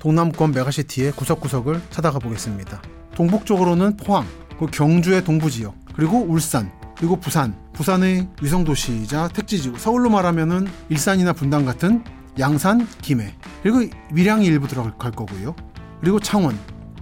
동남권 메가시티의 구석구석을 찾아가 보겠습니다. 동북 쪽으로는 포항, 그 경주의 동부 지역, 그리고 울산, 그리고 부산, 부산의 위성도시이자 택지지구, 서울로 말하면은 일산이나 분당 같은 양산, 김해, 그리고 밀양이 일부 들어갈 거고요. 그리고 창원,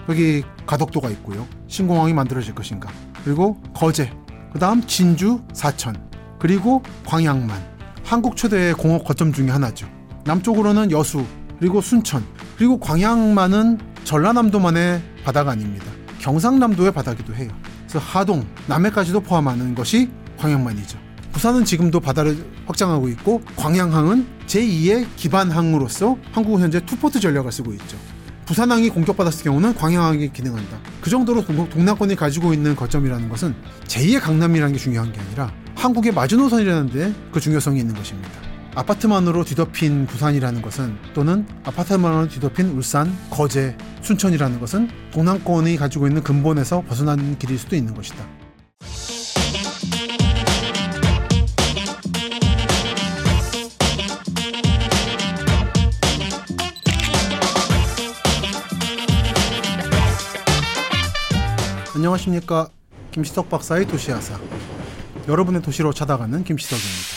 여기 가덕도가 있고요. 신공항이 만들어질 것인가. 그리고 거제, 그 다음 진주, 사천, 그리고 광양만. 한국 최대의 공업 거점 중의 하나죠. 남쪽으로는 여수, 그리고 순천, 그리고 광양만은 전라남도만의 바다가 아닙니다. 경상남도의 바다기도 해요. 그래서 하동, 남해까지도 포함하는 것이 광양만이죠. 부산은 지금도 바다를 확장하고 있고 광양항은 제2의 기반항으로서 한국은 현재 two port 전략을 쓰고 있죠. 부산항이 공격받았을 경우는 광양항이 기능한다. 그 정도로 동남권이 가지고 있는 거점이라는 것은 제2의 강남이라는 게 중요한 게 아니라 한국의 마지노선이라는 데 그 중요성이 있는 것입니다. 아파트만으로 뒤덮인 부산이라는 것은 또는 아파트만으로 뒤덮인 울산, 거제, 순천이라는 것은 동남권이 가지고 있는 근본에서 벗어난 길일 수도 있는 것이다. 안녕하십니까 김시석 박사의 도시야사 여러분의 도시로 찾아가는 김시석입니다.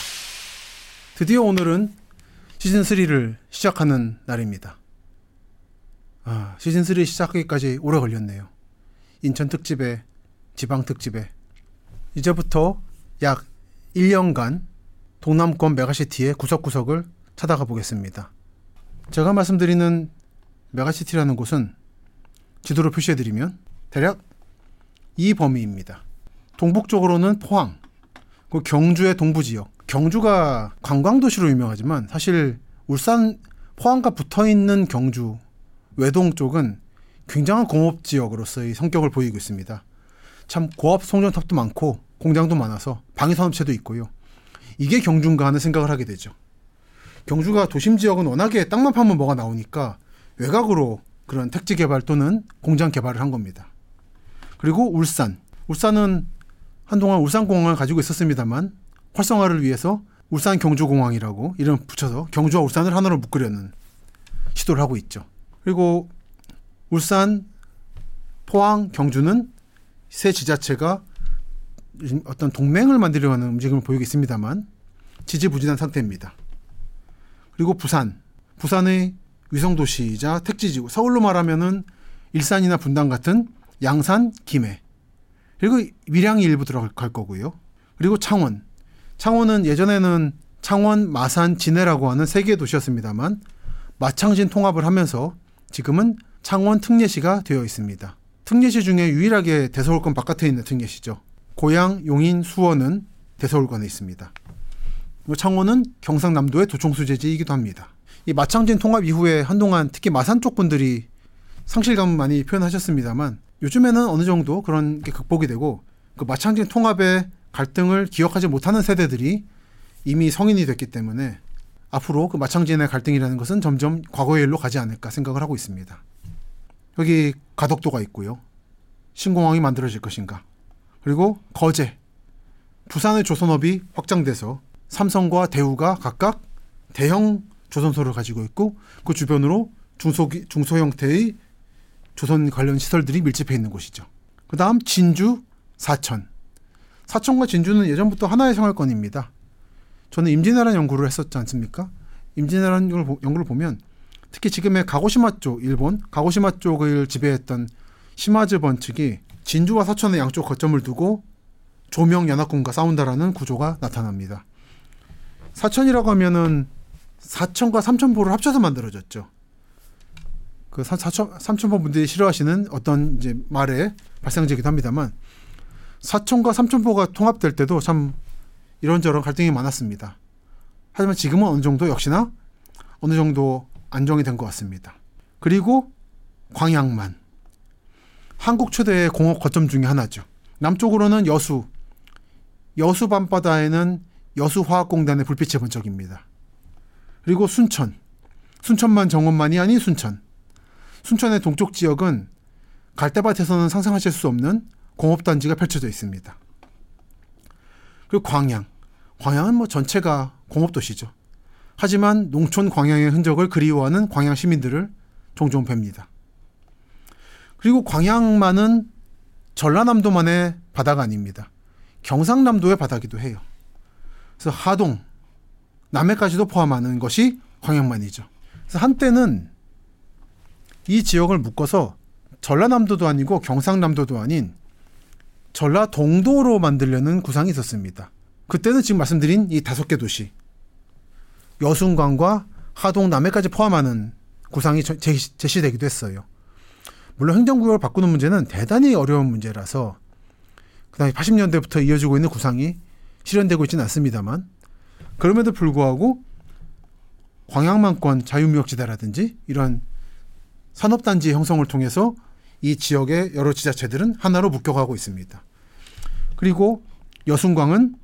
드디어 오늘은 시즌 3를 시작하는 날입니다. 아, 시즌 3 시작하기까지 오래 걸렸네요. 인천 특집에 지방 특집에 이제부터 약 1년간 동남권 메가시티의 구석구석을 찾아가 보겠습니다. 제가 말씀드리는 메가시티라는 곳은 지도로 표시해드리면 대략 이 범위입니다. 동북쪽으로는 포항, 그 경주의 동부 지역, 경주가 관광도시로 유명하지만 사실 울산 포항과 붙어 있는 경주 외동 쪽은 굉장한 공업 지역으로서의 성격을 보이고 있습니다. 참 고압 송전탑도 많고 공장도 많아서 방위산업체도 있고요. 이게 경주인가 하는 생각을 하게 되죠. 경주가 도심 지역은 워낙에 땅만 파면 뭐가 나오니까 외곽으로 그런 택지 개발 또는 공장 개발을 한 겁니다. 그리고 울산. 울산은 한동안 울산공항을 가지고 있었습니다만 활성화를 위해서 울산 경주공항이라고 이름 붙여서 경주와 울산을 하나로 묶으려는 시도를 하고 있죠. 그리고 울산, 포항, 경주는 세 지자체가 어떤 동맹을 만들려고 하는 움직임을 보이고 있습니다만 지지부진한 상태입니다. 그리고 부산, 부산의 위성도시이자 택지지구, 서울로 말하면은 일산이나 분당 같은 양산, 김해, 그리고 밀양이 일부 들어갈 거고요. 그리고 창원, 창원은 예전에는 창원, 마산, 진해라고 하는 세 개의 도시였습니다만 마창진 통합을 하면서 지금은 창원 특례시가 되어 있습니다. 특례시 중에 유일하게 대서울권 바깥에 있는 특례시죠. 고양, 용인, 수원은 대서울권에 있습니다. 창원은 경상남도의 도청수제지이기도 합니다. 이 마창진 통합 이후에 한동안 특히 마산 쪽 분들이 상실감 많이 표현하셨습니다만 요즘에는 어느 정도 그런 게 극복이 되고 그 마창진 통합의 갈등을 기억하지 못하는 세대들이 이미 성인이 됐기 때문에 앞으로 그 마창진의 갈등이라는 것은 점점 과거의 일로 가지 않을까 생각을 하고 있습니다. 여기 가덕도가 있고요. 신공항이 만들어질 것인가. 그리고 거제. 부산의 조선업이 확장돼서 삼성과 대우가 각각 대형 조선소를 가지고 있고 그 주변으로 중소, 중소 형태의 조선 관련 시설들이 밀집해 있는 곳이죠. 그 다음 진주, 사천. 사천과 진주는 예전부터 하나의 생활권입니다. 저는 임진왜란 연구를 했었지 않습니까? 임진왜란 연구를 보면 특히 지금의 가고시마 쪽 일본 가고시마 쪽을 지배했던 시마즈 번 측이 진주와 사천의 양쪽 거점을 두고 조명 연합군과 싸운다라는 구조가 나타납니다. 사천이라고 하면은 사천과 삼천포를 합쳐서 만들어졌죠. 그 사천 삼천포 분들이 싫어하시는 어떤 이제 말에 발생되기도 합니다만 사천과 삼천포가 통합될 때도 참 이런저런 갈등이 많았습니다. 하지만 지금은 어느 정도 역시나 어느 정도 안정이 된 것 같습니다. 그리고 광양만 한국 최대의 공업 거점 중의 하나죠. 남쪽으로는 여수 여수 밤바다에는 여수화학공단의 불빛이 번쩍입니다. 그리고 순천 순천만 정원만이 아닌 순천 순천의 동쪽 지역은 갈대밭에서는 상상하실 수 없는 공업단지가 펼쳐져 있습니다. 그리고 광양. 광양은 뭐 전체가 공업도시죠. 하지만 농촌 광양의 흔적을 그리워하는 광양 시민들을 종종 뵙니다. 그리고 광양만은 전라남도만의 바다가 아닙니다. 경상남도의 바다기도 해요. 그래서 하동, 남해까지도 포함하는 것이 광양만이죠. 그래서 한때는 이 지역을 묶어서 전라남도도 아니고 경상남도도 아닌 전라동도로 만들려는 구상이 있었습니다. 그때는 지금 말씀드린 이 다섯 개 도시 여순광과 하동, 남해까지 포함하는 구상이 제시되기도 했어요. 물론 행정구역을 바꾸는 문제는 대단히 어려운 문제라서 그다음에 80년대부터 이어지고 있는 구상이 실현되고 있지는 않습니다만 그럼에도 불구하고 광양만권 자유무역지대라든지 이런 산업단지 형성을 통해서 이 지역의 여러 지자체들은 하나로 묶여가고 있습니다. 그리고 여순광은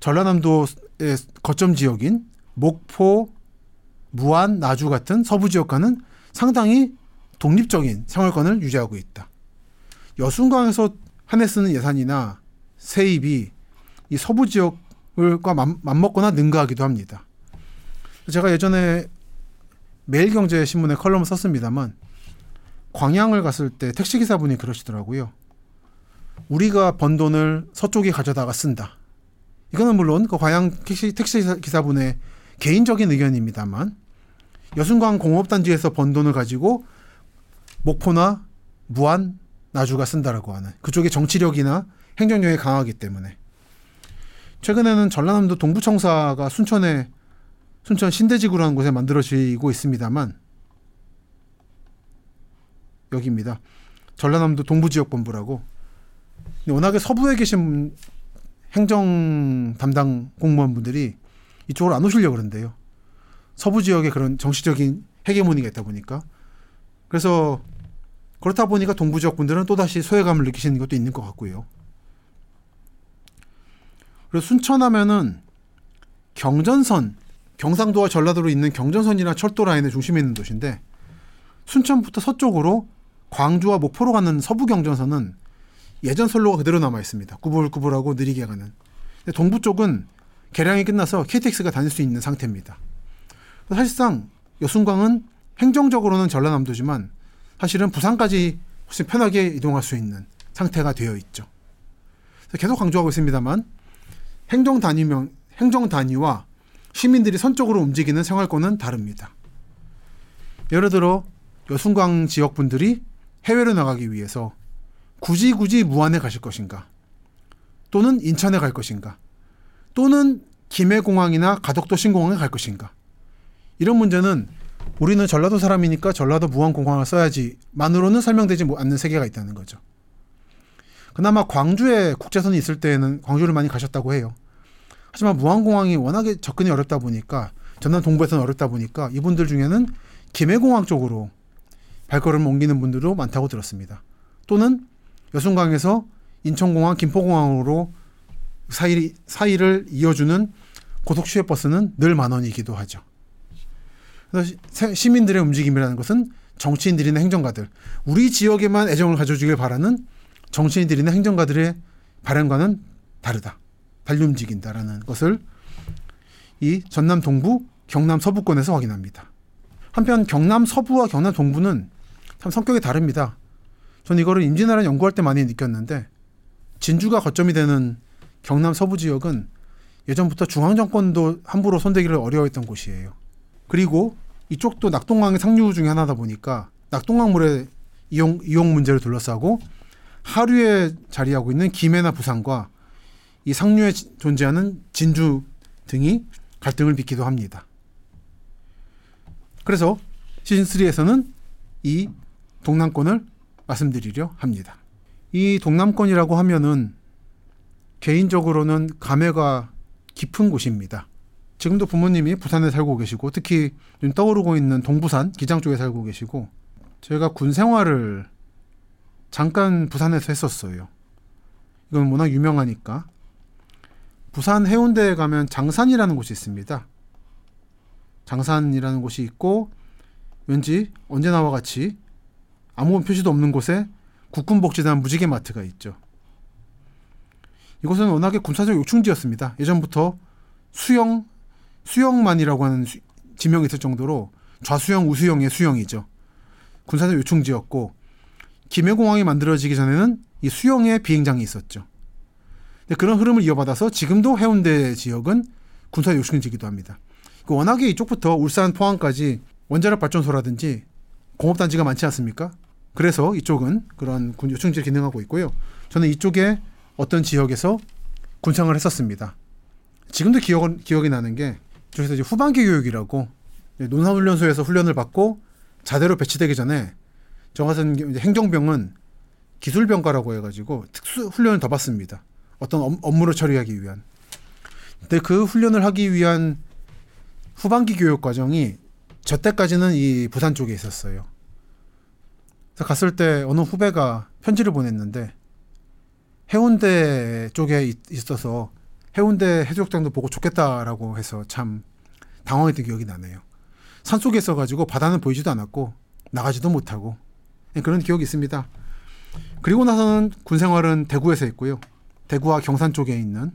전라남도의 거점 지역인 목포, 무안, 나주 같은 서부 지역과는 상당히 독립적인 생활권을 유지하고 있다. 여순광에서 한해 쓰는 예산이나 세입이 이 서부 지역과 맞먹거나 능가하기도 합니다. 제가 예전에 매일경제 신문에 컬럼을 썼습니다만 광양을 갔을 때 택시 기사분이 그러시더라고요. 우리가 번 돈을 서쪽이 가져다가 쓴다. 이거는 물론 그 광양 택시, 택시 기사분의 개인적인 의견입니다만 여순광 공업단지에서 번 돈을 가지고 목포나 무안, 나주가 쓴다라고 하는 그쪽의 정치력이나 행정력이 강하기 때문에 최근에는 전라남도 동부청사가 순천에 순천 신대지구라는 곳에 만들어지고 있습니다만 여기입니다. 전라남도 동부지역본부라고 워낙에 서부에 계신 행정 담당 공무원분들이 이쪽으로 안 오시려고 그런데요. 서부 지역에 그런 정치적인 헤게모니가 있다 보니까 그래서 그렇다 보니까 동부 지역 분들은 또다시 소외감을 느끼시는 것도 있는 것 같고요. 그리고 순천하면은 경전선, 경상도와 전라도로 있는 경전선이나 철도 라인의 중심에 있는 도시인데 순천부터 서쪽으로 광주와 목포로 가는 서부 경전선은 예전 선로가 그대로 남아 있습니다. 구불구불하고 느리게 가는. 동부 쪽은 개량이 끝나서 KTX가 다닐 수 있는 상태입니다. 사실상 여순광은 행정적으로는 전라남도지만 사실은 부산까지 훨씬 편하게 이동할 수 있는 상태가 되어 있죠. 계속 강조하고 있습니다만 행정 단위명 행정 단위와 시민들이 선적으로 움직이는 생활권은 다릅니다. 예를 들어 여순광 지역 분들이 해외로 나가기 위해서 굳이 굳이 무안에 가실 것인가? 또는 인천에 갈 것인가? 또는 김해공항이나 가덕도 신공항에 갈 것인가? 이런 문제는 우리는 전라도 사람이니까 전라도 무안공항을 써야지 만으로는 설명되지 않는 세계가 있다는 거죠. 그나마 광주에 국제선이 있을 때에는 광주를 많이 가셨다고 해요. 하지만 무안공항이 워낙에 접근이 어렵다 보니까 전남 동부에서는 어렵다 보니까 이분들 중에는 김해공항 쪽으로 발걸음을 옮기는 분들도 많다고 들었습니다. 또는 여순강에서 인천공항, 김포공항으로 사이, 사이를 이어주는 고속시외버스는 늘 만 원이기도 하죠. 그래서 시민들의 움직임이라는 것은 정치인들이나 행정가들, 우리 지역에만 애정을 가져주길 바라는 정치인들이나 행정가들의 바람과는 다르다. 달리 움직인다라는 것을 이 전남 동부, 경남 서부권에서 확인합니다. 한편 경남 서부와 경남 동부는 참 성격이 다릅니다. 전 이거를 임진왜란 연구할 때 많이 느꼈는데 진주가 거점이 되는 경남 서부 지역은 예전부터 중앙 정권도 함부로 손대기를 어려워했던 곳이에요. 그리고 이쪽도 낙동강의 상류 중에 하나다 보니까 낙동강 물의 이용 이용 문제를 둘러싸고 하류에 자리하고 있는 김해나 부산과 이 상류에 존재하는 진주 등이 갈등을 빚기도 합니다. 그래서 시즌 3에서는 이 동남권을 말씀드리려 합니다. 이 동남권이라고 하면은 개인적으로는 감회가 깊은 곳입니다. 지금도 부모님이 부산에 살고 계시고 특히 좀 떠오르고 있는 동부산 기장 쪽에 살고 계시고 제가 군 생활을 잠깐 부산에서 했었어요. 이건 워낙 유명하니까. 부산 해운대에 가면 장산이라는 곳이 있습니다. 장산이라는 곳이 있고 왠지 언제나와 같이 아무 표시도 없는 곳에 국군복지단 무지개 마트가 있죠. 이곳은 워낙에 군사적 요충지였습니다. 예전부터 수영 수영만이라고 하는 지명이 있을 정도로 좌수형, 우수형의 수형이죠. 군사적 요충지였고 김해공항이 만들어지기 전에는 이 수형의 비행장이 있었죠. 그런 흐름을 이어받아서 지금도 해운대 지역은 군사 요충지이기도 합니다. 그 워낙에 이쪽부터 울산, 포항까지 원자력 발전소라든지 공업단지가 많지 않습니까? 그래서 이쪽은 그런 군 요충지를 기능하고 있고요. 저는 이쪽에 어떤 지역에서 군생을 했었습니다. 지금도 기억, 기억이 나는 게 저기서 이제 후반기 교육이라고 논산훈련소에서 훈련을 받고 자대로 배치되기 전에 저 같은 행정병은 기술병가라고 해가지고 특수 훈련을 더 받습니다. 어떤 업무를 처리하기 위한. 근데 그 훈련을 하기 위한 후반기 교육 과정이 저 때까지는 이 부산 쪽에 있었어요. 그래서 갔을 때 어느 후배가 편지를 보냈는데 해운대 쪽에 있어서 해운대 해수욕장도 보고 좋겠다라고 해서 참 당황했던 기억이 나네요. 산 속에 있어가지고 바다는 보이지도 않았고 나가지도 못하고 네, 그런 기억이 있습니다. 그리고 나서는 군 생활은 대구에서 했고요. 대구와 경산 쪽에 있는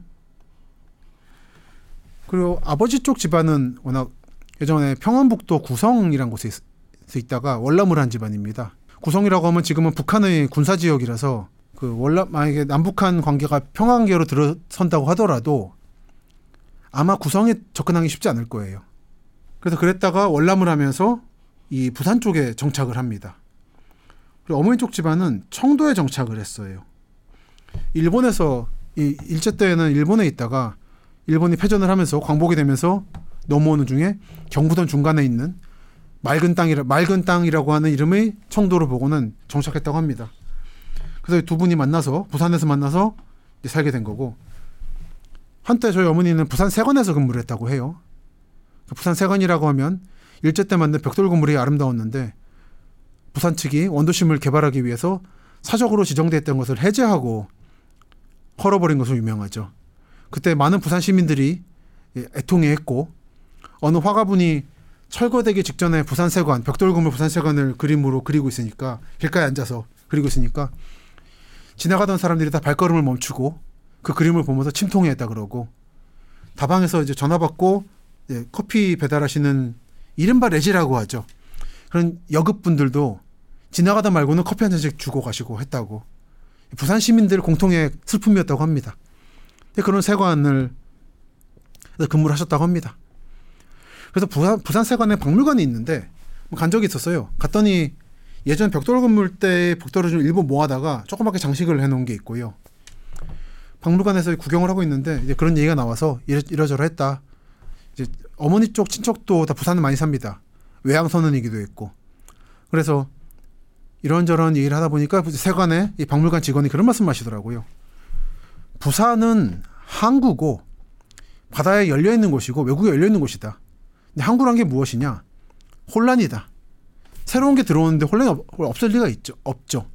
그리고 아버지 쪽 집안은 워낙 예전에 평안북도 구성이란 곳에 있, 있다가 월남을 한 집안입니다. 구성이라고 하면 지금은 북한의 군사 지역이라서 그 월남 만약에 남북한 관계가 평안계로 들어선다고 하더라도 아마 구성에 접근하기 쉽지 않을 거예요. 그래서 그랬다가 월남을 하면서 이 부산 쪽에 정착을 합니다. 그리고 어머니 쪽 집안은 청도에 정착을 했어요. 일본에서 이 일제 때에는 일본에 있다가 일본이 패전을 하면서 광복이 되면서 넘어오는 중에 경부선 중간에 있는 맑은 땅이라 맑은 땅이라고 하는 이름의 청도를 보고는 정착했다고 합니다. 그래서 두 분이 만나서 부산에서 만나서 살게 된 거고 한때 저희 어머니는 부산 세관에서 근무를 했다고 해요. 부산 세관이라고 하면 일제 때 만든 벽돌 건물이 아름다웠는데 부산 측이 원도심을 개발하기 위해서 사적으로 지정됐던 것을 해제하고 헐어버린 것으로 유명하죠. 그때 많은 부산 시민들이 애통해했고 어느 화가분이 철거되기 직전에 부산세관 벽돌건물 부산세관을 그림으로 그리고 있으니까 길가에 앉아서 그리고 있으니까 지나가던 사람들이 다 발걸음을 멈추고 그 그림을 보면서 침통해했다 그러고 다방에서 이제 전화 받고 예, 커피 배달하시는 이른바 레지라고 하죠. 그런 여급 분들도 지나가다 말고는 커피 한 잔씩 주고 가시고 했다고 부산 시민들 공통의 슬픔이었다고 합니다. 그런 세관을 근무를 하셨다고 합니다. 그래서 부산, 부산 세관에 박물관이 있는데 뭐간 적이 있었어요. 갔더니 예전 벽돌 건물 때 벽돌을 좀 일부 모아다가 조그맣게 장식을 해놓은 게 있고요. 박물관에서 구경을 하고 있는데 이제 그런 얘기가 나와서 이러, 이러저러 했다. 이제 어머니 쪽 친척도 다 부산을 많이 삽니다. 외양 선언이기도 했고. 그래서 이런저런 얘기를 하다 보니까 세관에 이 박물관 직원이 그런 말씀 하시더라고요. 부산은 항구고 바다에 열려 있는 곳이고 외국에 열려 있는 곳이다. 근데 항구란 게 무엇이냐? 혼란이다. 새로운 게 들어오는데 혼란이 없, 을 리가 있죠. 없죠.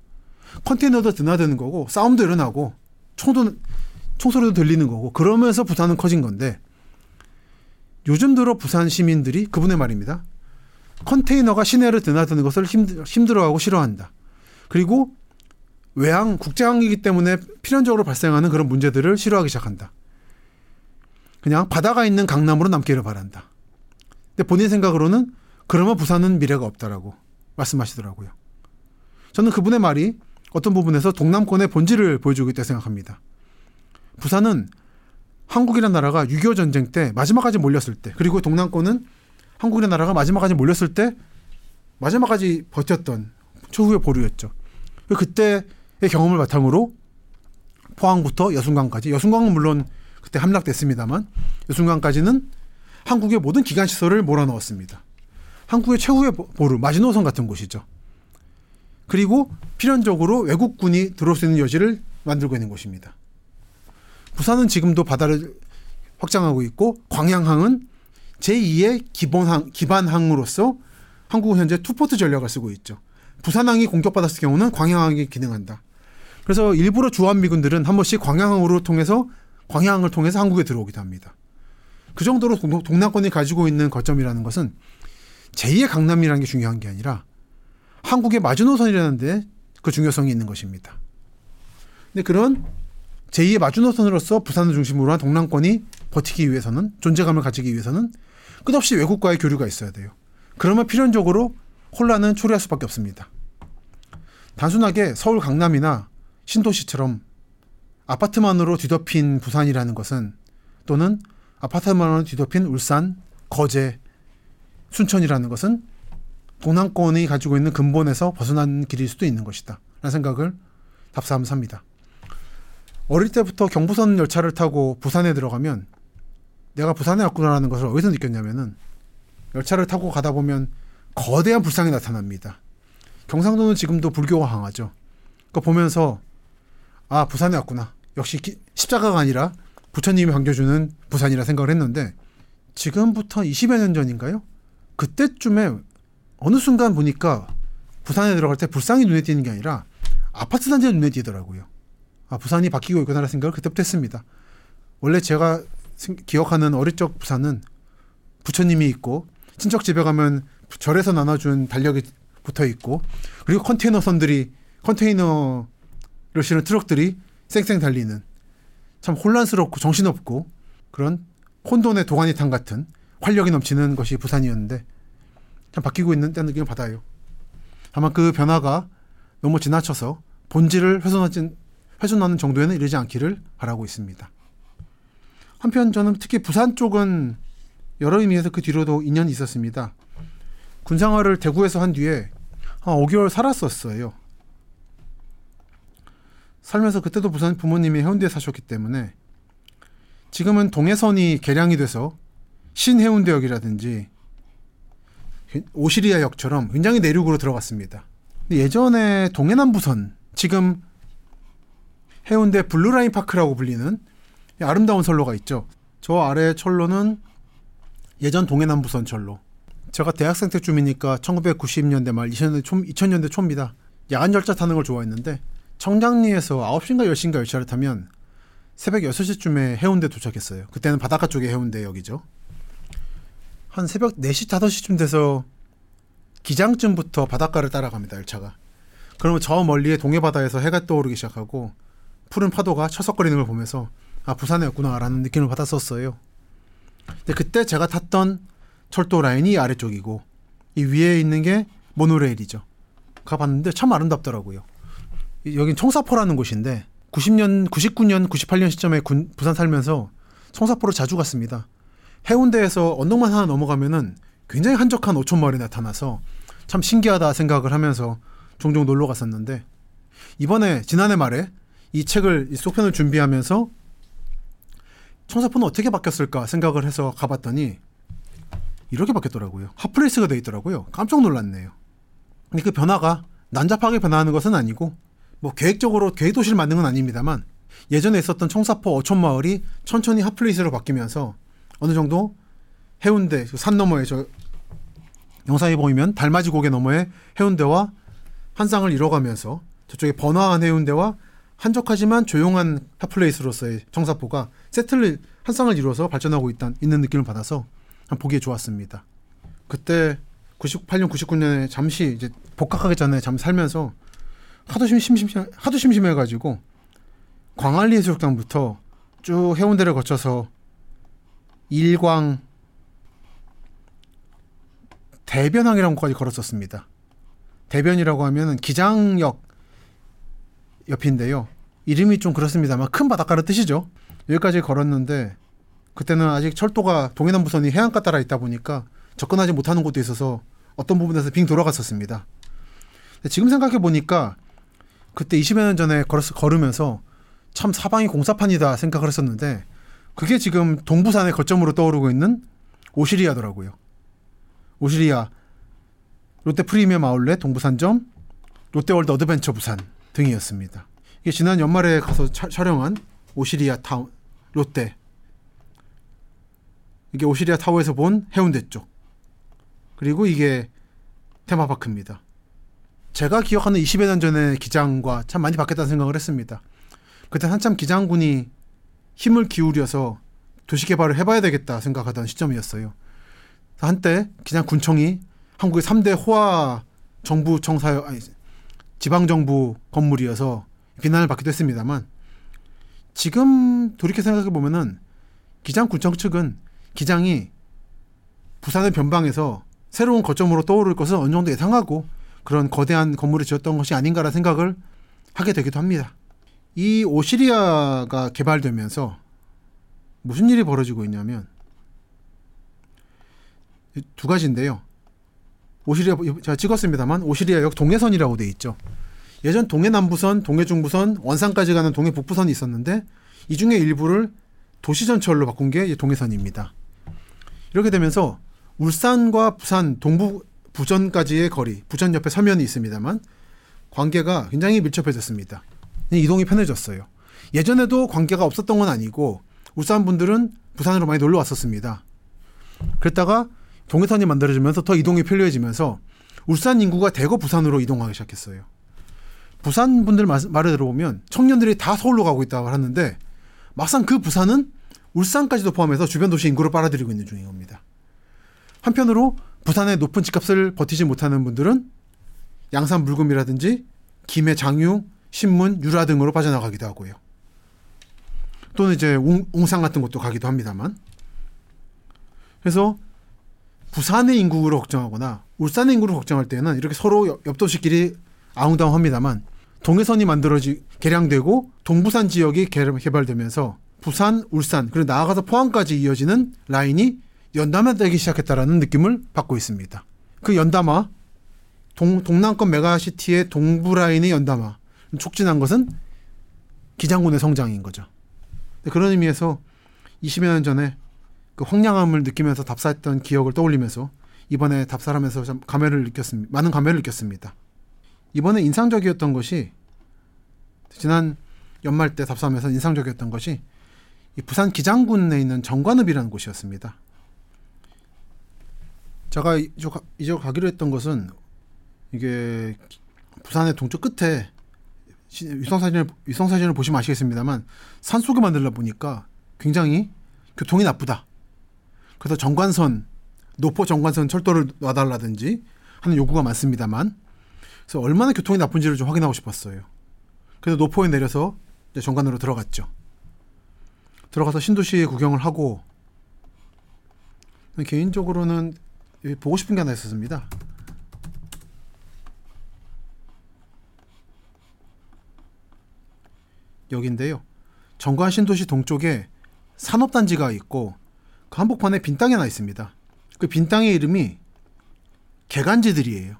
컨테이너도 드나드는 거고 싸움도 일어나고 총도 총소리도 들리는 거고 그러면서 부산은 커진 건데 요즘 들어 부산 시민들이 그분의 말입니다. 컨테이너가 시내를 드나드는 것을 힘들, 힘들어하고 싫어한다. 그리고 외항 국제항이기 때문에 필연적으로 발생하는 그런 문제들을 싫어하기 시작한다. 그냥 바다가 있는 강남으로 남기를 바란다. 근데 본인 생각으로는 그러면 부산은 미래가 없다라고 말씀하시더라고요. 저는 그분의 말이 어떤 부분에서 동남권의 본질을 보여주고 있다고 생각합니다. 부산은 한국이라는 나라가 6.25 전쟁 때 마지막까지 몰렸을 때 그리고 동남권은 한국이라는 나라가 마지막까지 몰렸을 때 마지막까지 버텼던 초후의 보루였죠. 그때의 경험을 바탕으로 포항부터 여순강까지 여순강은 물론 그때 함락됐습니다만 여순강까지는 한국의 모든 기관 시설을 몰아넣었습니다. 한국의 최후의 보루 마지노선 같은 곳이죠. 그리고 필연적으로 외국군이 들어올 수 있는 여지를 만들고 있는 곳입니다. 부산은 지금도 바다를 확장하고 있고 광양항은 제2의 기본항, 기반항으로서 한국은 현재 투포트 전략을 쓰고 있죠. 부산항이 공격받았을 경우는 광양항이 기능한다. 그래서 일부러 주한미군들은 한 번씩 광양항으로 통해서 광양항을 통해서 한국에 들어오기도 합니다. 그 정도로 동남권이 가지고 있는 거점이라는 것은 제2의 강남이라는 게 중요한 게 아니라 한국의 마주노선이라는 데 그 중요성이 있는 것입니다. 근데 그런 제2의 마주노선으로서 부산을 중심으로 한 동남권이 버티기 위해서는 존재감을 가지기 위해서는 끝없이 외국과의 교류가 있어야 돼요. 그러면 필연적으로 혼란은 초래할 수밖에 없습니다. 단순하게 서울 강남이나 신도시처럼 아파트만으로 뒤덮인 부산이라는 것은 또는 아파트만으로 뒤덮인 울산, 거제, 순천이라는 것은 동남권이 가지고 있는 근본에서 벗어난 길일 수도 있는 것이다. 라는 생각을 답사하면서 합니다. 어릴 때부터 경부선 열차를 타고 부산에 들어가면 내가 부산에 왔구나라는 것을 어디서 느꼈냐면은 열차를 타고 가다 보면 거대한 불상이 나타납니다. 경상도는 지금도 불교가 강하죠. 그거 보면서 아 부산에 왔구나. 역시 기, 십자가가 아니라 부처님이 반겨주는 부산이라 생각을 했는데 지금부터 20여 년 전인가요? 그때쯤에 어느 순간 보니까 부산에 들어갈 때 불상이 눈에 띄는 게 아니라 아파트 단지가 눈에 띄더라고요. 아 부산이 바뀌고 있구나라는 생각을 그때부터 했습니다. 원래 제가 기억하는 어릴 적 부산은 부처님이 있고 친척 집에 가면 절에서 나눠준 달력이 붙어 있고 그리고 컨테이너 선들이 컨테이너를 실은 트럭들이 쌩쌩 달리는 참 혼란스럽고 정신없고 그런 혼돈의 도가니탕 같은 활력이 넘치는 것이 부산이었는데 참 바뀌고 있는 때 느낌을 받아요. 다만 그 변화가 너무 지나쳐서 본질을 훼손하지, 훼손하는 정도에는 이르지 않기를 바라고 있습니다. 한편 저는 특히 부산 쪽은 여러 의미에서 그 뒤로도 인연이 있었습니다. 군생활을 대구에서 한 뒤에 한 5개월 살았었어요. 살면서 그때도 부산 부모님이 해운대에 사셨기 때문에 지금은 동해선이 개량이 돼서 신해운대역이라든지 오시리아역처럼 굉장히 내륙으로 들어갔습니다. 예전에 동해남부선 지금 해운대 블루라인 파크라고 불리는 아름다운 선로가 있죠. 저 아래 철로는 예전 동해남부선 철로. 제가 대학생 때쯤이니까 1990년대 말 2000년대, 초, 2000년대 초입니다. 야간 열차 타는 걸 좋아했는데 청량리에서 9시인가 10시인가 열차를 타면 새벽 6시쯤에 해운대 도착했어요. 그때는 바닷가 쪽에 해운대역이죠. 한 새벽 4시, 5시쯤 돼서 기장쯤부터 바닷가를 따라갑니다, 열차가. 그러면 저 멀리에 동해바다에서 해가 떠오르기 시작하고 푸른 파도가 철썩거리는 걸 보면서 아, 부산에 였구나라는 느낌을 받았었어요. 근데 그때 제가 탔던 철도 라인이 아래쪽이고 이 위에 있는 게 모노레일이죠. 가봤는데 참 아름답더라고요. 여긴 청사포라는 곳인데 90년, 99년, 98년 시점에 군, 부산 살면서 청사포로 자주 갔습니다. 해운대에서 언덕만 하나 넘어가면은 굉장히 한적한 어촌 마을이 나타나서 참 신기하다 생각을 하면서 종종 놀러 갔었는데 이번에 지난해 말에 이 책을 이 속편을 준비하면서 청사포는 어떻게 바뀌었을까 생각을 해서 가봤더니 이렇게 바뀌었더라고요. hot place가 돼 있더라고요. 깜짝 놀랐네요. 근데 그 변화가 난잡하게 변화하는 것은 아니고 뭐 계획적으로 계획 도시를 만든 건 아닙니다만 예전에 있었던 청사포 어촌 마을이 천천히 hot place로 바뀌면서 어느 정도 해운대 그산 너머에 저 영상에 보이면 달맞이 고개 너머에 해운대와 환상을 이뤄가면서 저쪽에 번화한 해운대와 한적하지만 조용한 핫플레이스로서의 청사포가 세트를 한 쌍을 이루어서 발전하고 있다, 있는 느낌을 받아서 보기에 좋았습니다. 그때 98년, 99년에 잠시 이제 복학하기 전에 잠 살면서 하도 심심 하도 심심해가지고 광안리 해수욕장부터 쭉 해운대를 거쳐서 일광 대변항이라는 곳까지 걸었었습니다. 대변이라고 하면 기장역 옆인데요. 이름이 좀 그렇습니다만 큰 바닷가를 뜻이죠. 여기까지 걸었는데 그때는 아직 철도가 동해남부선이 해안가 따라 있다 보니까 접근하지 못하는 곳도 있어서 어떤 부분에서 빙 돌아갔었습니다. 지금 생각해 보니까 그때 20여 년 전에 걸었, 걸으면서 참 사방이 공사판이다 생각을 했었는데 그게 지금 동부산의 거점으로 떠오르고 있는 오시리아더라고요. 오시리아, 롯데 프리미엄 아울렛 동부산점, 롯데월드 어드벤처 부산 등이었습니다. 이게 지난 연말에 가서 차, 촬영한 오시리아 타운 롯데 이게 오시리아 타워에서 본 해운대 쪽 그리고 이게 테마파크입니다. 제가 기억하는 20여 년 전의 기장과 참 많이 바뀌었다는 생각을 했습니다. 그때 한참 기장군이 힘을 기울여서 도시개발을 해봐야 되겠다 생각하던 시점이었어요. 한때 기장군청이 한국의 3대 호화 정부 청사요, 아니, 지방정부 건물이어서 비난을 받기도 했습니다만 지금 돌이켜 생각해 보면은 기장군청 측은 기장이 부산의 변방에서 새로운 거점으로 떠오를 것은 어느 정도 예상하고 그런 거대한 건물을 지었던 것이 아닌가라는 생각을 하게 되기도 합니다. 이 오시리아가 개발되면서 무슨 일이 벌어지고 있냐면 두 가지인데요. 오시리아 제가 찍었습니다만 오시리아역 동해선이라고 돼 있죠. 예전 동해남부선, 동해중부선, 원산까지 가는 동해북부선이 있었는데 이 중에 일부를 도시전철로 바꾼 게 동해선입니다. 이렇게 되면서 울산과 부산 동부 부전까지의 거리, 부전 옆에 서면이 있습니다만 관계가 굉장히 밀접해졌습니다. 이동이 편해졌어요. 예전에도 관계가 없었던 건 아니고 울산 분들은 부산으로 많이 놀러 왔었습니다. 그랬다가 동해선이 만들어지면서 더 이동이 편리해지면서 울산 인구가 대거 부산으로 이동하기 시작했어요. 부산 분들 말을 들어보면 청년들이 다 서울로 가고 있다고 하는데 막상 그 부산은 울산까지도 포함해서 주변 도시 인구를 빨아들이고 있는 중인 겁니다. 한편으로 부산의 높은 집값을 버티지 못하는 분들은 양산 물금이라든지 김해 장유, 신문, 유라 등으로 빠져나가기도 하고요. 또는 이제 웅, 웅산 같은 곳도 가기도 합니다만. 그래서 부산의 인구를 걱정하거나 울산의 인구를 걱정할 때는 이렇게 서로 옆 도시끼리 아웅다웅합니다만 동해선이 만들어지 개량되고 동부산 지역이 개발되면서 부산, 울산 그리고 나아가서 포항까지 이어지는 라인이 연담화되기 시작했다라는 느낌을 받고 있습니다. 그 연담화 동, 동남권 메가시티의 동부 라인의 연담화 촉진한 것은 기장군의 성장인 거죠. 그런 의미에서 20여 년 전에 그 황량함을 느끼면서 답사했던 기억을 떠올리면서 이번에 답사를 하면서 좀 감회를 느꼈습니다. 많은 감회를 느꼈습니다. 이번에 인상적이었던 것이 지난 연말 때 답사하면서 인상적이었던 것이 부산 기장군에 있는 정관읍이라는 곳이었습니다. 제가 이쪽 가기로 했던 것은 이게 부산의 동쪽 끝에 위성 사진을 위성 사진을 보시면 아시겠습니다만 산 속에 만들다 보니까 굉장히 교통이 나쁘다. 그래서 정관선 노포 정관선 철도를 놔달라든지 하는 요구가 많습니다만 그래서 얼마나 교통이 나쁜지를 좀 확인하고 싶었어요. 그래서 노포에 내려서 정관으로 들어갔죠. 들어가서 신도시 구경을 하고 개인적으로는 보고 싶은 게 하나 있었습니다. 여기인데요. 정관 신도시 동쪽에 산업단지가 있고 그 한복판에 빈 땅이 하나 있습니다. 그 빈 땅의 이름이 개간지들이에요.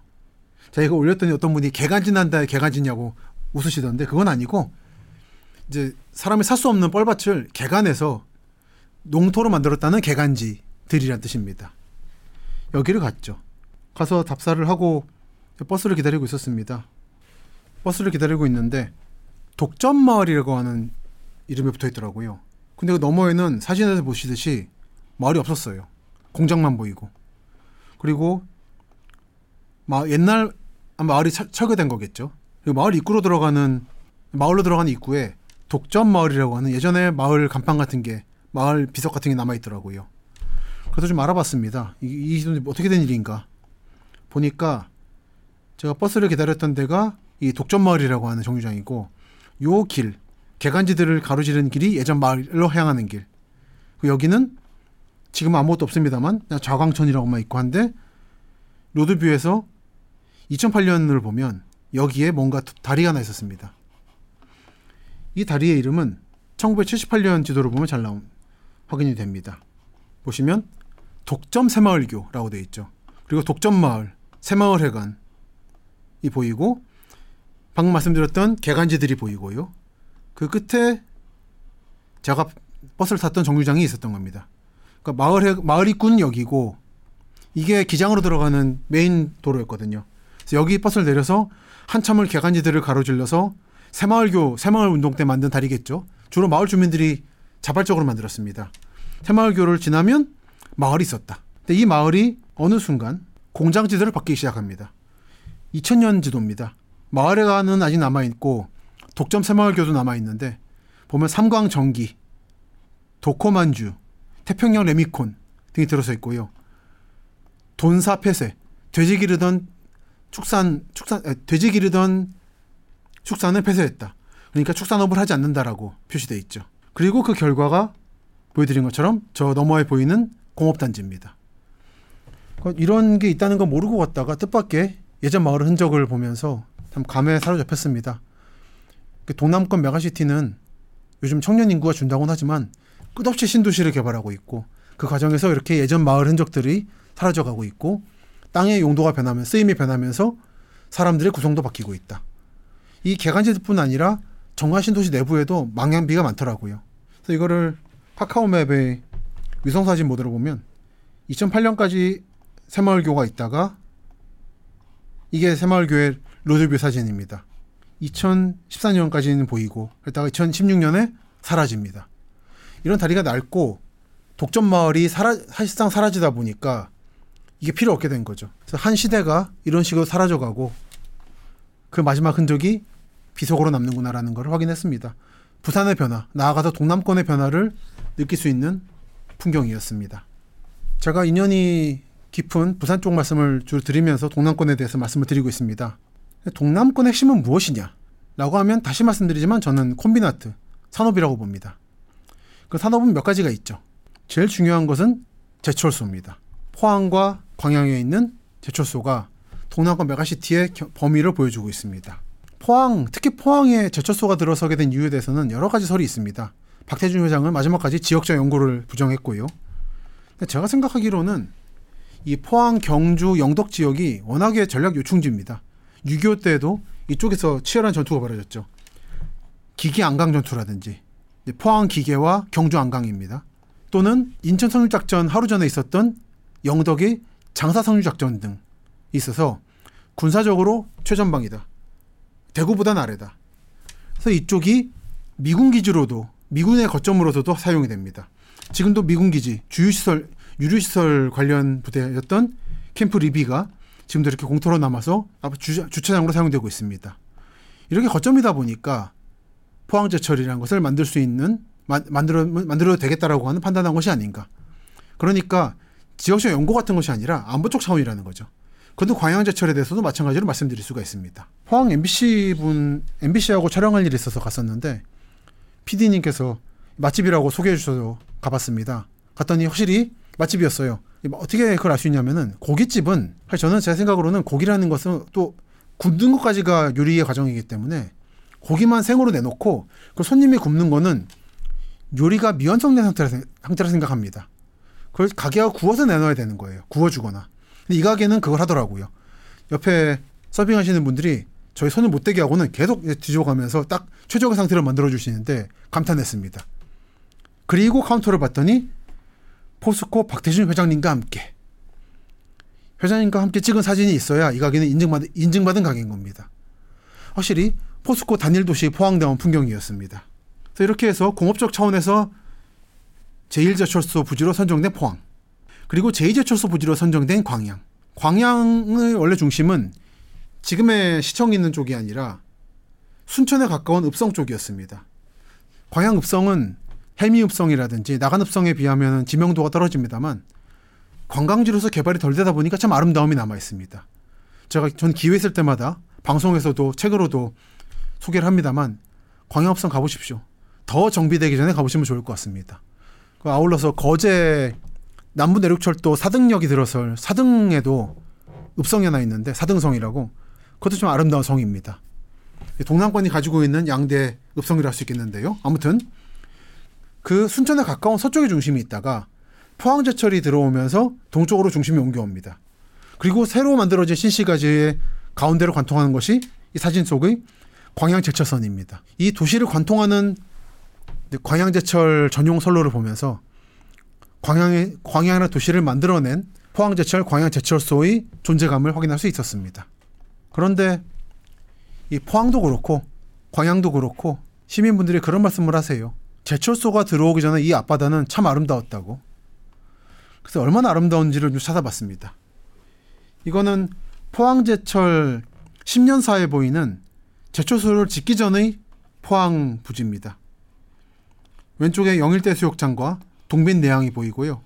자 이거 올렸더니 어떤 분이 개간지 난다 개간지냐고 웃으시던데 그건 아니고 이제 사람이 살 수 없는 뻘밭을 개간해서 농토로 만들었다는 개간지들이란 뜻입니다. 여기를 갔죠. 가서 답사를 하고 버스를 기다리고 있었습니다. 버스를 기다리고 있는데 독점 마을이라고 하는 이름이 붙어 있더라고요. 근데 그 너머에는 사진에서 보시듯이 마을이 없었어요. 공장만 보이고. 그리고 마, 옛날 마을이 철, 철거된 거겠죠. 그리고 마을 입구로 들어가는 마을로 들어가는 입구에 독점 마을이라고 하는 예전에 마을 간판 같은 게 마을 비석 같은 게 남아 있더라고요. 그래서 좀 알아봤습니다. 이, 이 어떻게 된 일인가? 보니까 제가 버스를 기다렸던 데가 이 독점 마을이라고 하는 정류장이고 요 길, 개간지들을 가로지르는 길이 예전 마을로 향하는 길. 그 여기는 지금 아무것도 없습니다만 좌광천이라고만 있고 한데 로드뷰에서 2008년을 보면 여기에 뭔가 다리가 하나 있었습니다. 이 다리의 이름은 1978년 지도를 보면 잘 나온 확인이 됩니다. 보시면 독점 새마을교라고 되어 있죠. 그리고 독점 마을, 새마을 회관이 보이고 방금 말씀드렸던 개간지들이 보이고요. 그 끝에 제가 버스를 탔던 정류장이 있었던 겁니다. 그러니까 마을 해, 마을 입구는 여기고 이게 기장으로 들어가는 메인 도로였거든요. 그래서 여기 버스를 내려서 한참을 개간지들을 가로질러서 새마을교 새마을 운동 때 만든 다리겠죠. 주로 마을 주민들이 자발적으로 만들었습니다. 새마을교를 지나면 마을이 있었다. 근데 이 마을이 어느 순간 공장 지도를 받기 시작합니다. 2000년 지도입니다. 마을에 가는 아직 남아 있고 독점 새마을교도 남아 있는데 보면 삼광 전기, 도코만주, 태평양 레미콘 등이 들어서 있고요. 돈사 폐쇄, 돼지 기르던 축산 축산 돼지 기르던 축산을 폐쇄했다. 그러니까 축산업을 하지 않는다라고 표시돼 있죠. 그리고 그 결과가 보여드린 것처럼 저 너머에 보이는 공업단지입니다. 어, 이런 게 있다는 거 모르고 갔다가 뜻밖의 예전 마을의 흔적을 보면서 참 감에 사로잡혔습니다. 그 동남권 메가시티는 요즘 청년 인구가 준다고는 하지만 끝없이 신도시를 개발하고 있고 그 과정에서 이렇게 예전 마을 흔적들이 사라져가고 있고 땅의 용도가 변하면 쓰임이 변하면서 사람들의 구성도 바뀌고 있다. 이 개간지뿐 아니라 정화 신도시 내부에도 망향비가 많더라고요. 그래서 이거를 카카오맵의 위성사진 모드로 보면 2008년까지 새마을교가 있다가 이게 새마을교의 로드뷰 사진입니다. 2014년까지는 보이고 그러다가 2016년에 사라집니다. 이런 다리가 낡고 독점 마을이 사라, 사실상 사라지다 보니까 이게 필요 없게 된 거죠. 그래서 한 시대가 이런 식으로 사라져가고 그 마지막 흔적이 비속으로 남는구나라는 걸 확인했습니다. 부산의 변화, 나아가서 동남권의 변화를 느낄 수 있는 풍경이었습니다. 제가 인연이 깊은 부산 쪽 말씀을 주로 드리면서 동남권에 대해서 말씀을 드리고 있습니다. 동남권의 핵심은 무엇이냐? 라고 하면 다시 말씀드리지만 저는 콤비나트, 산업이라고 봅니다. 그 산업은 몇 가지가 있죠. 제일 중요한 것은 제철소입니다. 포항과 광양에 있는 제철소가 동남권 메가시티의 범위를 보여주고 있습니다. 포항, 특히 포항에 제철소가 들어서게 된 이유에 대해서는 여러 가지 설이 있습니다. 박태준 회장은 마지막까지 지역적 연고를 부정했고요. 제가 생각하기로는 이 포항, 경주, 영덕 지역이 워낙에 전략 요충지입니다. 6.25 때에도 이쪽에서 치열한 전투가 벌어졌죠. 기계 안강 전투라든지 포항 기계와 경주 안강입니다. 또는 인천 상륙작전 하루 전에 있었던 영덕의 장사 상륙작전 등 있어서 군사적으로 최전방이다. 대구보단 아래다. 그래서 이쪽이 미군 기지로도 미군의 거점으로서도 사용이 됩니다. 지금도 미군 기지 주유시설 유류시설 관련 부대였던 캠프 리비가 지금도 이렇게 공터로 남아서 주, 주차장으로 사용되고 있습니다. 이렇게 거점이다 보니까 포항제철이라는 것을 만들 수 있는 마, 만들어 만들어도 되겠다라고 하는 판단한 것이 아닌가. 그러니까 지역적 연고 같은 것이 아니라 안보적 차원이라는 거죠. 그것도 광양제철에 대해서도 마찬가지로 말씀드릴 수가 있습니다. 포항 MBC 분 MBC하고 촬영할 일이 있어서 갔었는데 PD님께서 맛집이라고 소개해 주셔서 가봤습니다. 갔더니 확실히 맛집이었어요. 어떻게 그걸 알 수 있냐면은 고깃집은 사실 저는 제 생각으로는 고기라는 것은 또 굽는 것까지가 요리의 과정이기 때문에 고기만 생으로 내놓고 그 손님이 굽는 거는 요리가 미완성된 상태라, 생각합니다. 그걸 가게가 구워서 내놔야 되는 거예요. 구워주거나. 근데 이 가게는 그걸 하더라고요. 옆에 서빙하시는 분들이 저희 손을 못 대게 하고는 계속 뒤집어가면서 딱 최적의 상태로 만들어 주시는데 감탄했습니다. 그리고 카운터를 봤더니 포스코 박태준 회장님과 함께 회장님과 함께 찍은 사진이 있어야 이 가게는 인증받은, 인증받은 가게인 겁니다. 확실히 포스코 단일 도시 포항다운 풍경이었습니다. 그래서 이렇게 해서 공업적 차원에서 제1제철소 부지로 선정된 포항 그리고 제2제철소 부지로 선정된 광양 광양의 원래 중심은 지금의 시청이 있는 쪽이 아니라 순천에 가까운 읍성 쪽이었습니다. 광양 읍성은 해미 읍성이라든지 나간 읍성에 비하면 지명도가 떨어집니다만 관광지로서 개발이 덜 되다 보니까 참 아름다움이 남아 있습니다. 제가 전 기회 있을 때마다 방송에서도 책으로도 소개를 합니다만 광양읍성 가보십시오. 더 정비되기 전에 가보시면 좋을 것 같습니다. 그 아울러서 거제 남부 내륙철도 사등역이 들어설 사등에도 읍성이 하나 있는데 사등성이라고 그것도 좀 아름다운 성입니다. 동남권이 가지고 있는 양대 읍성이라 할 수 있겠는데요. 아무튼 그 순천에 가까운 서쪽의 중심이 있다가 포항제철이 들어오면서 동쪽으로 중심이 옮겨옵니다. 그리고 새로 만들어진 신시가지의 가운데로 관통하는 것이 이 사진 속의 광양제철선입니다. 이 도시를 관통하는 광양제철 전용 선로를 보면서 광양의 광양이라는 도시를 만들어낸 포항제철 광양제철소의 존재감을 확인할 수 있었습니다. 그런데 이 포항도 그렇고 광양도 그렇고 시민분들이 그런 말씀을 하세요. 제철소가 들어오기 전에 이 앞바다는 참 아름다웠다고. 그래서 얼마나 아름다운지를 좀 찾아봤습니다. 이거는 포항제철 10년사에 보이는 제철소를 짓기 전의 포항 부지입니다. 왼쪽에 영일대 수욕장과 동빈 내양이 보이고요.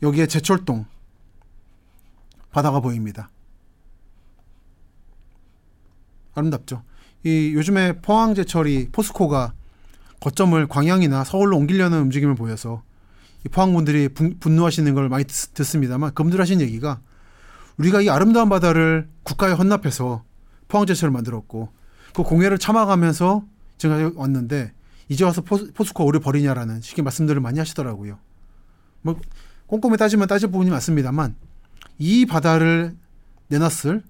여기에 제철동 바다가 보입니다. 아름답죠. 이 요즘에 포항제철이 포스코가 거점을 광양이나 서울로 옮기려는 움직임을 보여서 포항분들이 분노하시는 걸 많이 듣, 습니다만 그분들 하신 얘기가 우리가 이 아름다운 바다를 국가에 헌납해서 포항제철을 만들었고 그 공해를 참아가면서 지금 왔는데 이제 와서 포스, 포스코 오를 버리냐라는 식의 말씀들을 많이 하시더라고요. 뭐 꼼꼼히 따지면 따질 부분이 많습니다만 이 바다를 내놨을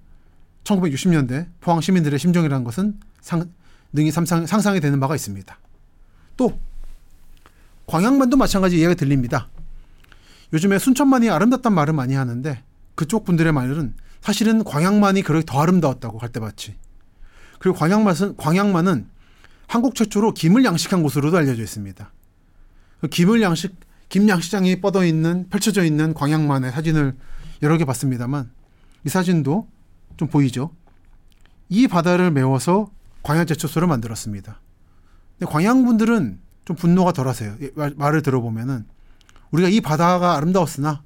1960년대 포항 시민들의 심정이라는 것은 상, 능히 상상, 상상이 되는 바가 있습니다. 또 광양만도 마찬가지 이야기가 들립니다. 요즘에 순천만이 아름답단 말을 많이 하는데 그쪽 분들의 말은 사실은 광양만이 그렇게 더 아름다웠다고 갈대밭이. 그리고 광양만은 광양만은 한국 최초로 김을 양식한 곳으로도 알려져 있습니다. 그 김을 양식 김 양식장이 뻗어 있는 펼쳐져 있는 광양만의 사진을 여러 개 봤습니다만 이 사진도 좀 보이죠. 이 바다를 메워서 광양 제철소를 만들었습니다. 근데 광양 분들은 좀 분노가 덜하세요. 말을 들어보면은 우리가 이 바다가 아름다웠으나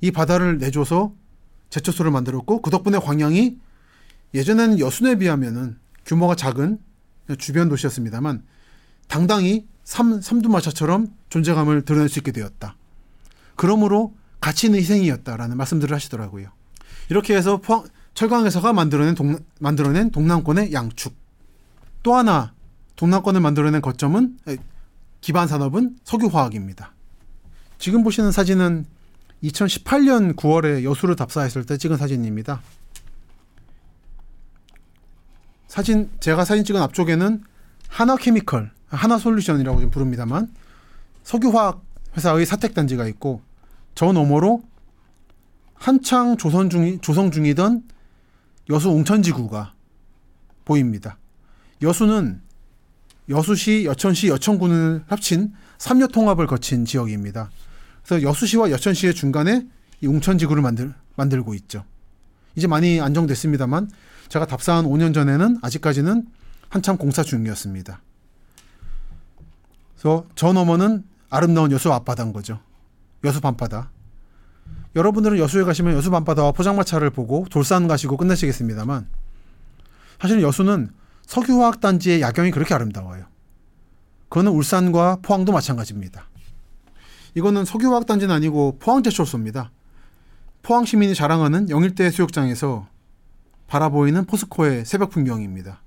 이 바다를 내줘서 제철소를 만들었고 그 덕분에 광양이 예전에는 여순에 비하면은 규모가 작은 주변 도시였습니다만 당당히 삼, 삼두마차처럼 존재감을 드러낼 수 있게 되었다. 그러므로 가치 있는 희생이었다라는 말씀들을 하시더라고요. 이렇게 해서 포항, 철강 회사가 만들어낸, 동, 만들어낸 동남권의 양축. 또 하나 동남권을 만들어낸 거점은 기반 산업은 석유화학입니다. 지금 보시는 사진은 2018년 9월에 여수를 답사했을 때 찍은 사진입니다. 사진 제가 사진 찍은 앞쪽에는 하나케미컬, 하나솔루션이라고 좀 부릅니다만 석유화학 회사의 사택 단지가 있고 저 너머로 한창 조선 중 조성 중이던 여수 웅천지구가 보입니다. 여수는 여수시, 여천시, 여천군을 합친 삼려 통합을 거친 지역입니다. 그래서 여수시와 여천시의 중간에 이 웅천지구를 만들, 만들고 있죠. 이제 많이 안정됐습니다만 제가 답사한 5년 전에는 아직까지는 한참 공사 중이었습니다. 그래서 저 너머는 아름다운 여수 앞바다인 거죠. 여수 밤바다. 여러분들은 여수에 가시면 여수 밤바다와 포장마차를 보고 돌산 가시고 끝내시겠습니다만 사실 여수는 석유화학 단지의 야경이 그렇게 아름다워요. 그거는 울산과 포항도 마찬가지입니다. 이거는 석유화학 단지는 아니고 포항 제철소입니다. 포항 시민이 자랑하는 영일대 수욕장에서 바라보이는 포스코의 새벽 풍경입니다.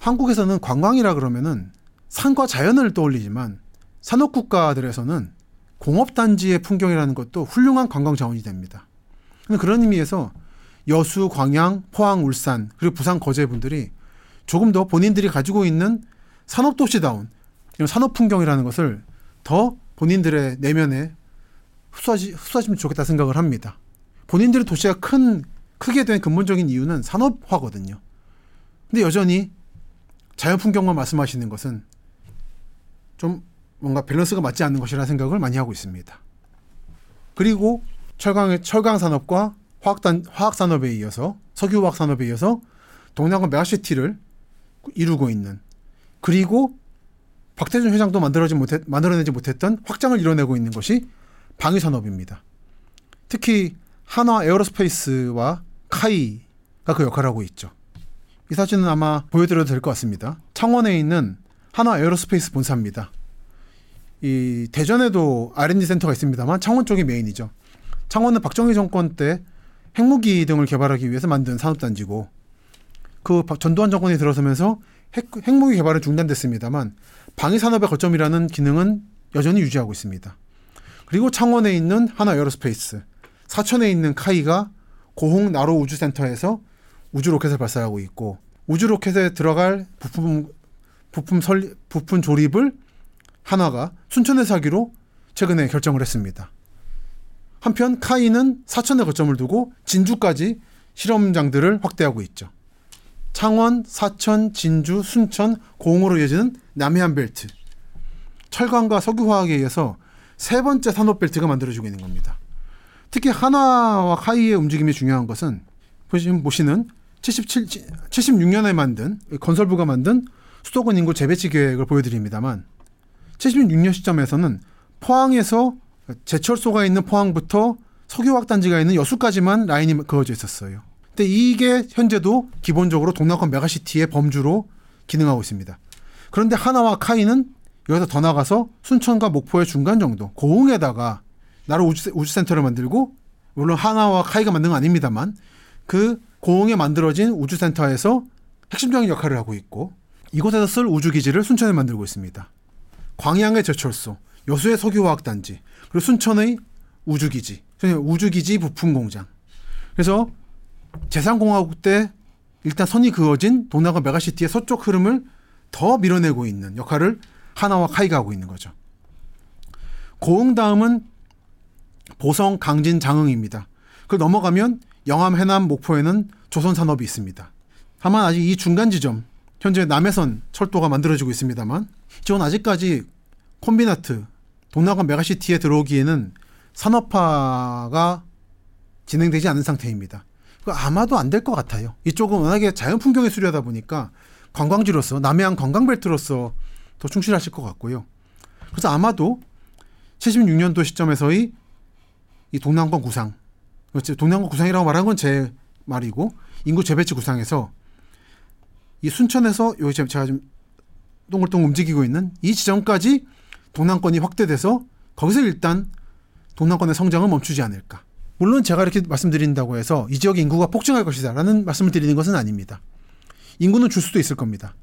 한국에서는 관광이라 그러면은 산과 자연을 떠올리지만 산업 국가들에서는 공업 단지의 풍경이라는 것도 훌륭한 관광 자원이 됩니다. 그런 의미에서 여수, 광양, 포항, 울산 그리고 부산 거제 분들이 조금 더 본인들이 가지고 있는 산업 도시다운 이런 산업 풍경이라는 것을 더 본인들의 내면에 흡수하시, 흡수하시면 좋겠다 생각을 합니다. 본인들의 도시가 큰 크게 된 근본적인 이유는 산업화거든요. 근데 여전히 자연 풍경만 말씀하시는 것은 좀 뭔가 밸런스가 맞지 않는 것이라는 생각을 많이 하고 있습니다. 그리고 철강 철강 산업과 화학단 화학 산업에 이어서 석유화학 산업에 이어서 동남권 메가시티를 이루고 있는 그리고 박태준 회장도 만들어지 못했, 만들어내지 못했던 확장을 이뤄내고 있는 것이 방위 산업입니다. 특히 한화 에어로스페이스와 KAI가 그 역할을 하고 있죠. 이 사진은 아마 보여드려도 될 것 같습니다. 창원에 있는 한화 에어로스페이스 본사입니다. 이 대전에도 R&D 센터가 있습니다만 창원 쪽이 메인이죠. 창원은 박정희 정권 때 핵무기 등을 개발하기 위해서 만든 산업단지고 그 전두환 정권이 들어서면서 핵, 핵무기 개발은 중단됐습니다만 방위 산업의 거점이라는 기능은 여전히 유지하고 있습니다. 그리고 창원에 있는 한화 에어로스페이스, 사천에 있는 KAI가 고흥 나로 우주센터에서 우주 로켓을 발사하고 있고 우주 로켓에 들어갈 부품 부품 설 부품 조립을 한화가 순천에서 하기로 최근에 결정을 했습니다. 한편 KAI는 사천에 거점을 두고 진주까지 실험장들을 확대하고 있죠. 창원, 사천, 진주, 순천, 고흥으로 이어지는 남해안 벨트. 철강과 석유화학에 의해서 세 번째 산업 벨트가 만들어지고 있는 겁니다. 특히 하나와 카이의 움직임이 중요한 것은 보시는 77, 76년에 만든 건설부가 만든 수도권 인구 재배치 계획을 보여드립니다만 76년 시점에서는 포항에서 제철소가 있는 포항부터 석유화학 단지가 있는 여수까지만 라인이 그어져 있었어요. 근데 이게 현재도 기본적으로 동남권 메가시티의 범주로 기능하고 있습니다. 그런데 하나와 카이는 여기서 더 나가서 순천과 목포의 중간 정도 고흥에다가 나로 우주, 우주센터를 만들고 물론 하나와 카이가 만든 건 아닙니다만 그 고흥에 만들어진 우주센터에서 핵심적인 역할을 하고 있고 이곳에서 쓸 우주기지를 순천에 만들고 있습니다. 광양의 제철소, 여수의 석유화학단지, 그리고 순천의 우주기지, 우주기지 부품공장. 그래서 제3공화국 때 일단 선이 그어진 동남권 메가시티의 서쪽 흐름을 더 밀어내고 있는 역할을 한화와 KAI가 하고 있는 거죠. 고흥 다음은 보성, 강진, 장흥입니다. 그 넘어가면 영암, 해남, 목포에는 조선 산업이 있습니다. 다만 아직 이 중간 지점, 현재 남해선 철도가 만들어지고 있습니다만, 이건 아직까지 콤비나트, 동남권 메가시티에 들어오기에는 산업화가 진행되지 않은 상태입니다. 아마도 안 될 것 같아요. 이쪽은 워낙에 자연 풍경에 수려하다 보니까 관광지로서 남해안 관광벨트로서 더 충실하실 것 같고요. 그래서 아마도 76년도 시점에서의 이 동남권 구상, 동남권 구상이라고 말한 건 제 말이고 인구 재배치 구상에서 이 순천에서 여기 제가 좀 동글동글 움직이고 있는 이 지점까지 동남권이 확대돼서 거기서 일단 동남권의 성장은 멈추지 않을까. 물론 제가 이렇게 말씀드린다고 해서 이 지역의 인구가 폭증할 것이다라는 말씀을 드리는 것은 아닙니다. 인구는 줄 수도 있을 겁니다.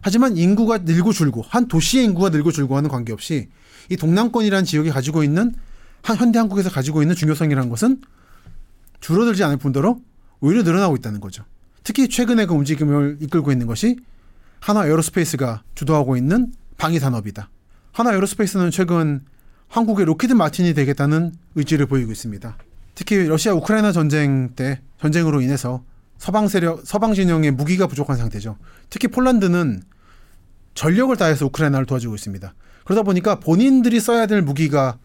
하지만 인구가 늘고 줄고 한 도시의 인구가 늘고 줄고 하는 관계없이 이 동남권이라는 지역이 가지고 있는 한 현대 한국에서 가지고 있는 중요성이라는 것은 줄어들지 않을 뿐더러 오히려 늘어나고 있다는 거죠. 특히 최근에 그 움직임을 이끌고 있는 것이 한화 에어로스페이스가 주도하고 있는 방위 산업이다. 한화 에어로스페이스는 최근 한국의 록히드 마틴이 되겠다는 의지를 보이고 있습니다. 특히 러시아 우크라이나 전쟁 때 전쟁으로 인해서 서방 세력 서방 진영의 무기가 부족한 상태죠. 특히 폴란드는 전력을 다해서 우크라이나를 도와주고 있습니다. 그러다 보니까 본인들이 써야 될 무기가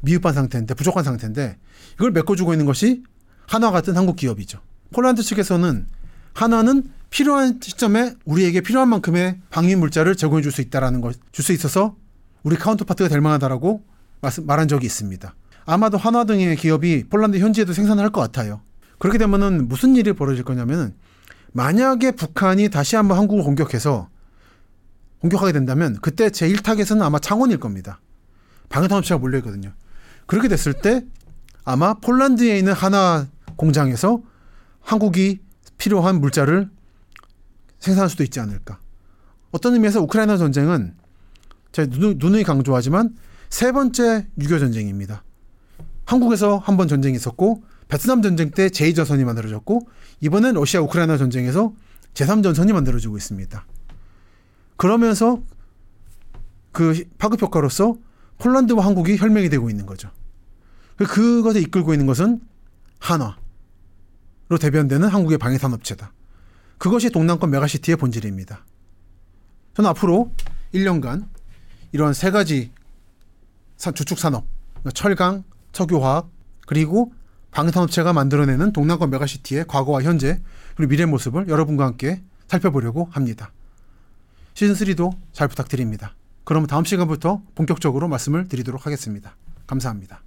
미흡한 상태인데 부족한 상태인데 이걸 메꿔주고 있는 것이 한화 같은 한국 기업이죠. 폴란드 측에서는 한화는 필요한 시점에 우리에게 필요한 만큼의 방위 물자를 제공해 줄 수 있다라는 것, 줄수 있어서 우리 counterpart가 될 만하다라고 말한 적이 있습니다. 아마도 한화 등의 기업이 폴란드 현지에도 생산을 할 것 같아요. 그렇게 되면은 무슨 일이 벌어질 거냐면은 만약에 북한이 다시 한번 한국을 공격해서 공격하게 된다면 그때 제1타겟은 아마 창원일 겁니다. 방위산업체가 몰려 있거든요. 그렇게 됐을 때 아마 폴란드에 있는 하나 공장에서 한국이 필요한 물자를 생산할 수도 있지 않을까. 어떤 의미에서 우크라이나 전쟁은 제가 누누이 강조하지만 세 번째 유교 전쟁입니다. 한국에서 한 번 전쟁이 있었고 베트남 전쟁 때 제2전선이 만들어졌고 이번엔 러시아 우크라이나 전쟁에서 제3전선이 만들어지고 있습니다. 그러면서 그 파급 효과로서 폴란드와 한국이 혈맹이 되고 있는 거죠. 그것에 이끌고 있는 것은 한화로 대변되는 한국의 방위산업체다. 그것이 동남권 메가시티의 본질입니다. 저는 앞으로 1년간 이런 세 가지 주축 산업, 그러니까 철강, 석유화학, 그리고 방탄업체가 만들어내는 동남권 메가시티의 과거와 현재 그리고 미래 모습을 여러분과 함께 살펴보려고 합니다. 시즌 3도 잘 부탁드립니다. 그럼 다음 시간부터 본격적으로 말씀을 드리도록 하겠습니다. 감사합니다.